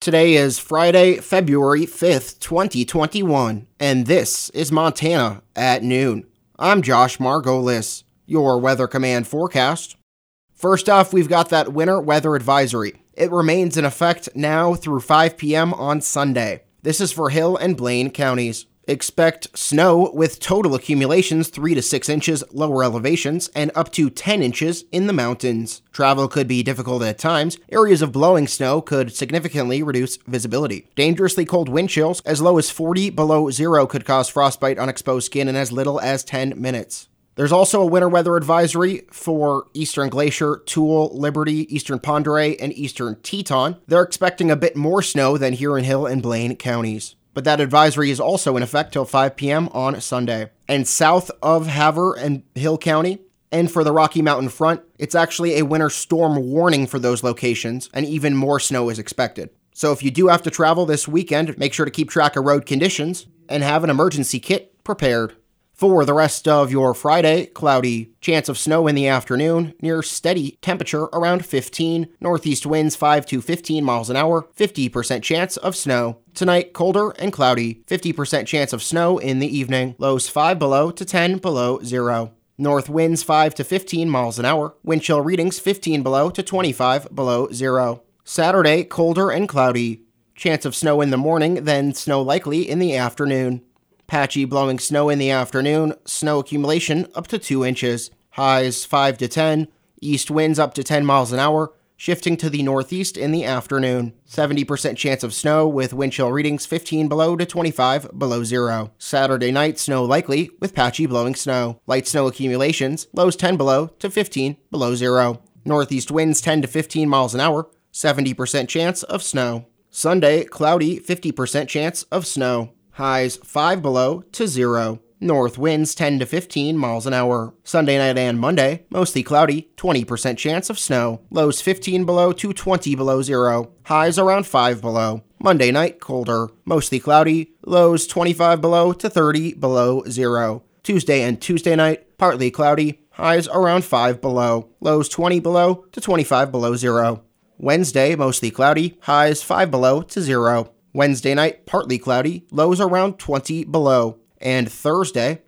Today is Friday, February 5th, 2021, and this is Montana at noon. I'm Josh Margolis, your Weather Command forecast. First off, we've got that winter weather advisory. It remains in effect now through 5 p.m. on Sunday. This is for Hill and Blaine counties. Expect snow with total accumulations 3 to 6 inches lower elevations and up to 10 inches in the mountains. Travel could be difficult at times. Areas of blowing snow could significantly reduce visibility. Dangerously cold wind chills as low as 40 below zero could cause frostbite on exposed skin in as little as 10 minutes. There's also a winter weather advisory for Eastern Glacier, Toole, Liberty, Eastern Pondera, and Eastern Teton. They're expecting a bit more snow than Huron Hill and Blaine counties but that advisory is also in effect till 5 p.m. on Sunday. And south of Havre and Hill County, and for the Rocky Mountain front, it's actually a winter storm warning for those locations, and even more snow is expected. So if you do have to travel this weekend, make sure to keep track of road conditions and have an emergency kit prepared. For the rest of your Friday, cloudy, chance of snow in the afternoon, near steady temperature around 15, northeast winds 5 to 15 miles an hour, 50% chance of snow. Tonight, colder and cloudy, 50% chance of snow in the evening, lows 5 below to 10 below zero. North winds 5 to 15 miles an hour, wind chill readings 15 below to 25 below zero. Saturday, colder and cloudy, chance of snow in the morning, then snow likely in the afternoon. Patchy blowing snow in the afternoon, snow accumulation up to 2 inches. Highs 5 to 10, east winds up to 10 miles an hour, shifting to the northeast in the afternoon. 70% chance of snow with wind chill readings 15 below to 25 below zero. Saturday night, snow likely with patchy blowing snow. Light snow accumulations, lows 10 below to 15 below zero. Northeast winds 10 to 15 miles an hour, 70% chance of snow. Sunday, cloudy, 50% chance of snow. Highs 5 below to 0. North winds 10 to 15 miles an hour. Sunday night and Monday, mostly cloudy, 20% chance of snow. Lows 15 below to 20 below 0. Highs around 5 below. Monday night, colder, mostly cloudy. Lows 25 below to 30 below 0. Tuesday and Tuesday night, partly cloudy. Highs around 5 below. Lows 20 below to 25 below 0. Wednesday, mostly cloudy. Highs 5 below to 0. Wednesday night, partly cloudy, lows around 20 below. And Thursday,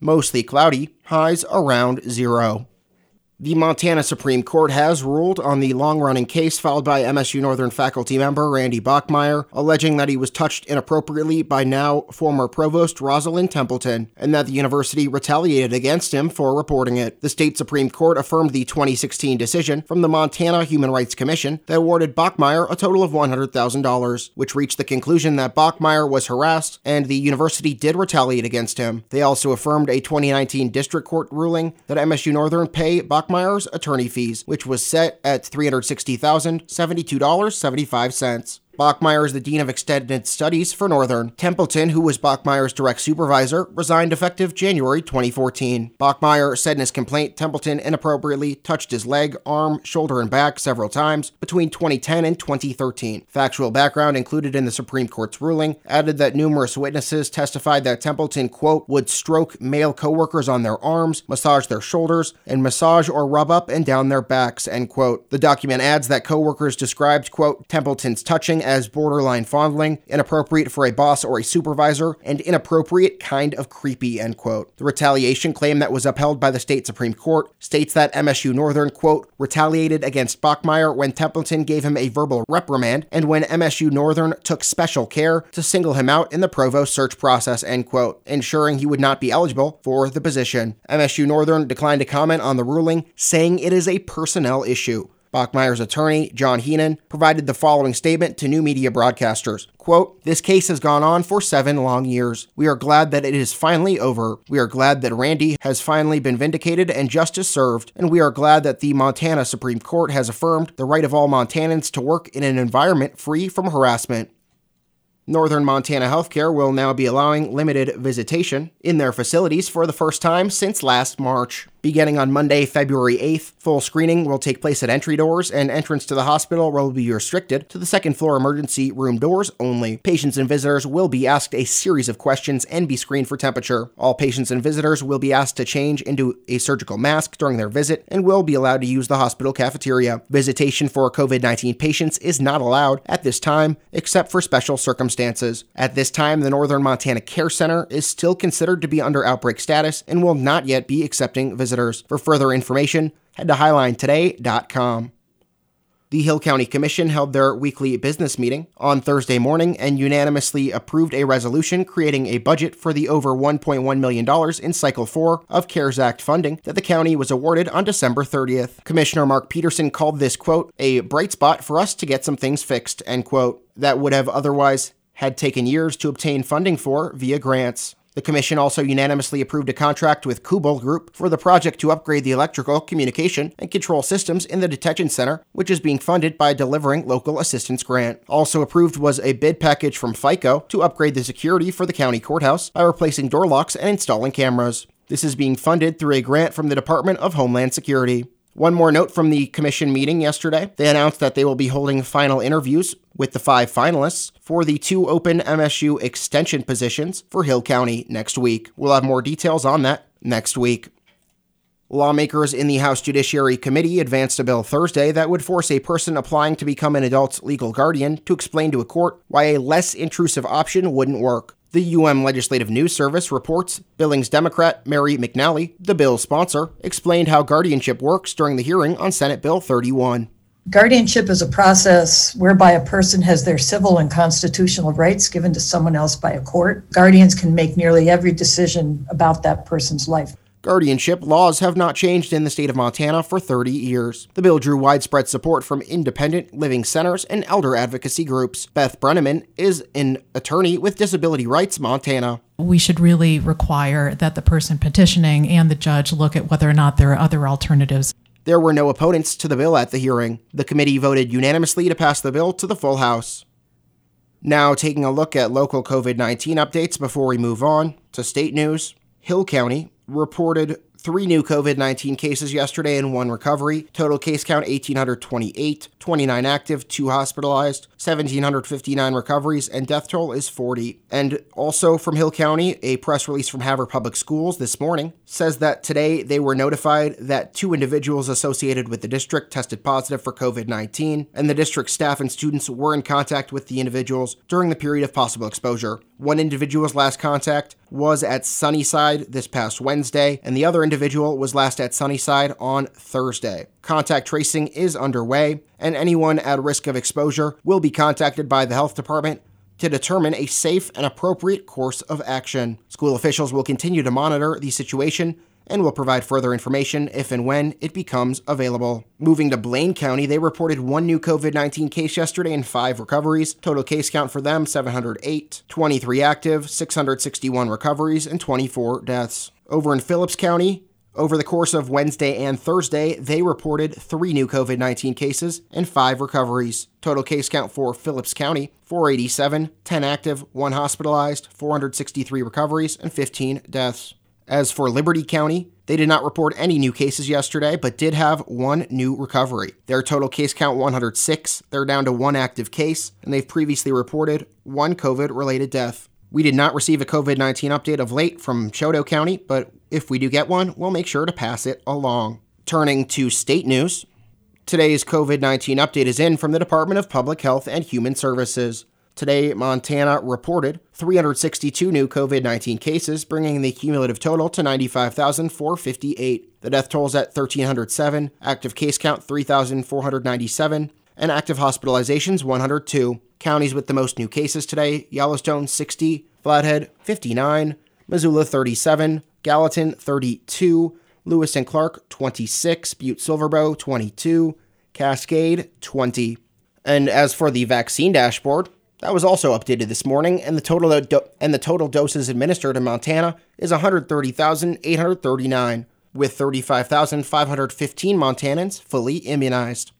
mostly cloudy, highs around zero. The Montana Supreme Court has ruled on the long running case filed by MSU Northern faculty member Randy Bachmeier, alleging that he was touched inappropriately by now former Provost Rosalind Templeton, and that the university retaliated against him for reporting it. The state Supreme Court affirmed the 2016 decision from the Montana Human Rights Commission that awarded Bachmeier a total of $100,000, which reached the conclusion that Bachmeier was harassed and the university did retaliate against him. They also affirmed a 2019 district court ruling that MSU Northern pay Bachmeier Bachmeier's attorney fees, which was set at $360,072.75. Bachmeier is the Dean of Extended Studies for Northern. Templeton, who was Bachmeier's direct supervisor, resigned effective January 2014. Bachmeier said in his complaint Templeton inappropriately touched his leg, arm, shoulder, and back several times between 2010 and 2013. Factual background included in the Supreme Court's ruling added that numerous witnesses testified that Templeton, quote, would stroke male coworkers on their arms, massage their shoulders, and massage or rub up and down their backs, end quote. The document adds that coworkers described, quote, Templeton's touching as borderline fondling, inappropriate for a boss or a supervisor, and inappropriate kind of creepy, end quote. The retaliation claim that was upheld by the state Supreme Court states that MSU Northern, quote, retaliated against Bachmeier when Templeton gave him a verbal reprimand and when MSU Northern took special care to single him out in the provost search process, end quote, ensuring he would not be eligible for the position. MSU Northern declined to comment on the ruling, saying it is a personnel issue. Bachmeier's attorney, John Heenan, provided the following statement to new media broadcasters. Quote, This case has gone on for seven long years. We are glad that it is finally over. We are glad that Randy has finally been vindicated and justice served. And we are glad that the Montana Supreme Court has affirmed the right of all Montanans to work in an environment free from harassment. Northern Montana Healthcare will now be allowing limited visitation in their facilities for the first time since last March. Beginning on Monday, February 8th, full screening will take place at entry doors, and entrance to the hospital will be restricted to the second floor emergency room doors only. Patients and visitors will be asked a series of questions and be screened for temperature. All patients and visitors will be asked to change into a surgical mask during their visit and will be allowed to use the hospital cafeteria. Visitation for COVID 19 patients is not allowed at this time, except for special circumstances. At this time, the Northern Montana Care Center is still considered to be under outbreak status and will not yet be accepting visitors visitors. For further information, head to highlinetoday.com. The Hill County Commission held their weekly business meeting on Thursday morning and unanimously approved a resolution creating a budget for the over $1.1 million in Cycle 4 of CARES Act funding that the county was awarded on December 30th. Commissioner Mark Peterson called this, quote, a bright spot for us to get some things fixed, end quote, that would have otherwise had taken years to obtain funding for via grants. The Commission also unanimously approved a contract with Kubel Group for the project to upgrade the electrical, communication, and control systems in the detention center, which is being funded by a delivering local assistance grant. Also approved was a bid package from FICO to upgrade the security for the county courthouse by replacing door locks and installing cameras. This is being funded through a grant from the Department of Homeland Security. One more note from the commission meeting yesterday. They announced that they will be holding final interviews with the five finalists for the two open MSU extension positions for Hill County next week. We'll have more details on that next week. Lawmakers in the House Judiciary Committee advanced a bill Thursday that would force a person applying to become an adult's legal guardian to explain to a court why a less intrusive option wouldn't work. The UM Legislative News Service reports Billings Democrat Mary McNally, the bill's sponsor, explained how guardianship works during the hearing on Senate Bill 31. Guardianship is a process whereby a person has their civil and constitutional rights given to someone else by a court. Guardians can make nearly every decision about that person's life. Guardianship laws have not changed in the state of Montana for 30 years. The bill drew widespread support from independent living centers and elder advocacy groups. Beth Brenneman is an attorney with Disability Rights Montana. We should really require that the person petitioning and the judge look at whether or not there are other alternatives. There were no opponents to the bill at the hearing. The committee voted unanimously to pass the bill to the full House. Now, taking a look at local COVID 19 updates before we move on to state news. Hill County reported three new COVID 19 cases yesterday and one recovery. Total case count 1,828, 29 active, 2 hospitalized, 1,759 recoveries, and death toll is 40. And also from Hill County, a press release from Havre Public Schools this morning says that today they were notified that two individuals associated with the district tested positive for COVID 19, and the district staff and students were in contact with the individuals during the period of possible exposure. One individual's last contact was at Sunnyside this past Wednesday, and the other individual was last at Sunnyside on Thursday. Contact tracing is underway, and anyone at risk of exposure will be contacted by the health department to determine a safe and appropriate course of action. School officials will continue to monitor the situation and will provide further information if and when it becomes available. Moving to Blaine County, they reported one new COVID 19 case yesterday and five recoveries. Total case count for them 708, 23 active, 661 recoveries, and 24 deaths. Over in Phillips County, over the course of Wednesday and Thursday, they reported three new COVID 19 cases and five recoveries. Total case count for Phillips County 487, 10 active, 1 hospitalized, 463 recoveries, and 15 deaths. As for Liberty County, they did not report any new cases yesterday, but did have one new recovery. Their total case count 106. They're down to one active case, and they've previously reported one COVID related death. We did not receive a COVID 19 update of late from Chouteau County, but if we do get one, we'll make sure to pass it along. Turning to state news, today's COVID 19 update is in from the Department of Public Health and Human Services. Today, Montana reported 362 new COVID 19 cases, bringing the cumulative total to 95,458. The death toll is at 1,307, active case count 3,497, and active hospitalizations 102. Counties with the most new cases today Yellowstone 60, Flathead 59, Missoula 37, Gallatin 32, Lewis and Clark 26, Butte Silverbow 22, Cascade 20. And as for the vaccine dashboard, that was also updated this morning, and the total do- and the total doses administered in Montana is 130,839, with 35,515 Montanans fully immunized.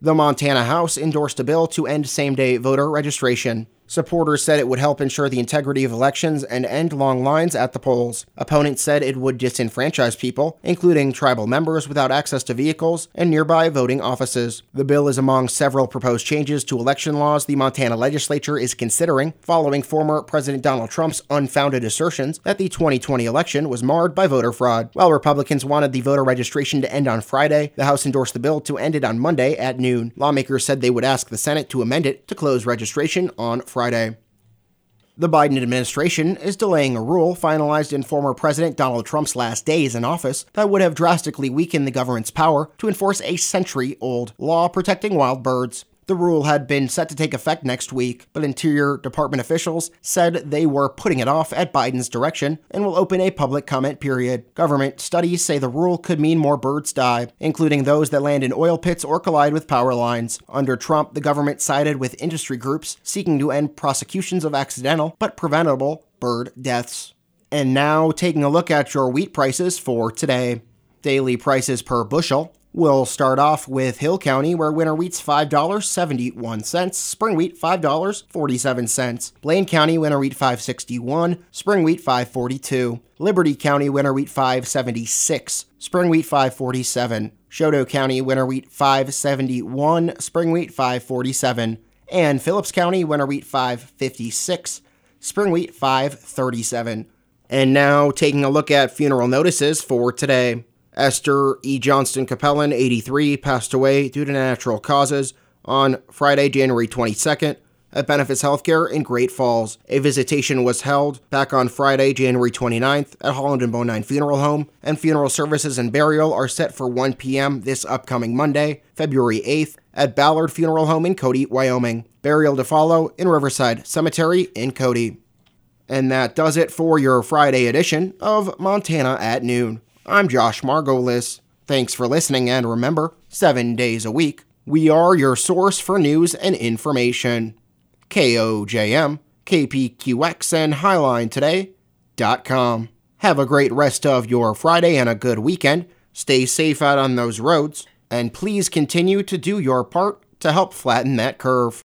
The Montana House endorsed a bill to end same-day voter registration. Supporters said it would help ensure the integrity of elections and end long lines at the polls. Opponents said it would disenfranchise people, including tribal members without access to vehicles and nearby voting offices. The bill is among several proposed changes to election laws the Montana legislature is considering following former President Donald Trump's unfounded assertions that the 2020 election was marred by voter fraud. While Republicans wanted the voter registration to end on Friday, the House endorsed the bill to end it on Monday at noon. Lawmakers said they would ask the Senate to amend it to close registration on Friday. The Biden administration is delaying a rule finalized in former President Donald Trump's last days in office that would have drastically weakened the government's power to enforce a century old law protecting wild birds. The rule had been set to take effect next week, but Interior Department officials said they were putting it off at Biden's direction and will open a public comment period. Government studies say the rule could mean more birds die, including those that land in oil pits or collide with power lines. Under Trump, the government sided with industry groups seeking to end prosecutions of accidental but preventable bird deaths. And now, taking a look at your wheat prices for today. Daily prices per bushel We'll start off with Hill County, where winter wheat's $5.71, spring wheat $5.47. Blaine County, winter wheat 561, spring wheat 542. Liberty County, winter wheat 576, spring wheat 547. Chouteau County, winter wheat 571, spring wheat 547. And Phillips County, winter wheat 556, spring wheat 537. And now taking a look at funeral notices for today. Esther E. Johnston Capellan, 83, passed away due to natural causes on Friday, January 22nd at Benefis Healthcare in Great Falls. A visitation was held back on Friday, January 29th at Holland and Bonine Funeral Home, and funeral services and burial are set for 1 p.m. this upcoming Monday, February 8th, at Ballard Funeral Home in Cody, Wyoming. Burial to follow in Riverside Cemetery in Cody. And that does it for your Friday edition of Montana at Noon. I'm Josh Margolis. Thanks for listening, and remember, seven days a week, we are your source for news and information. KOJM, KPQX, and HighlineToday.com. Have a great rest of your Friday and a good weekend. Stay safe out on those roads, and please continue to do your part to help flatten that curve.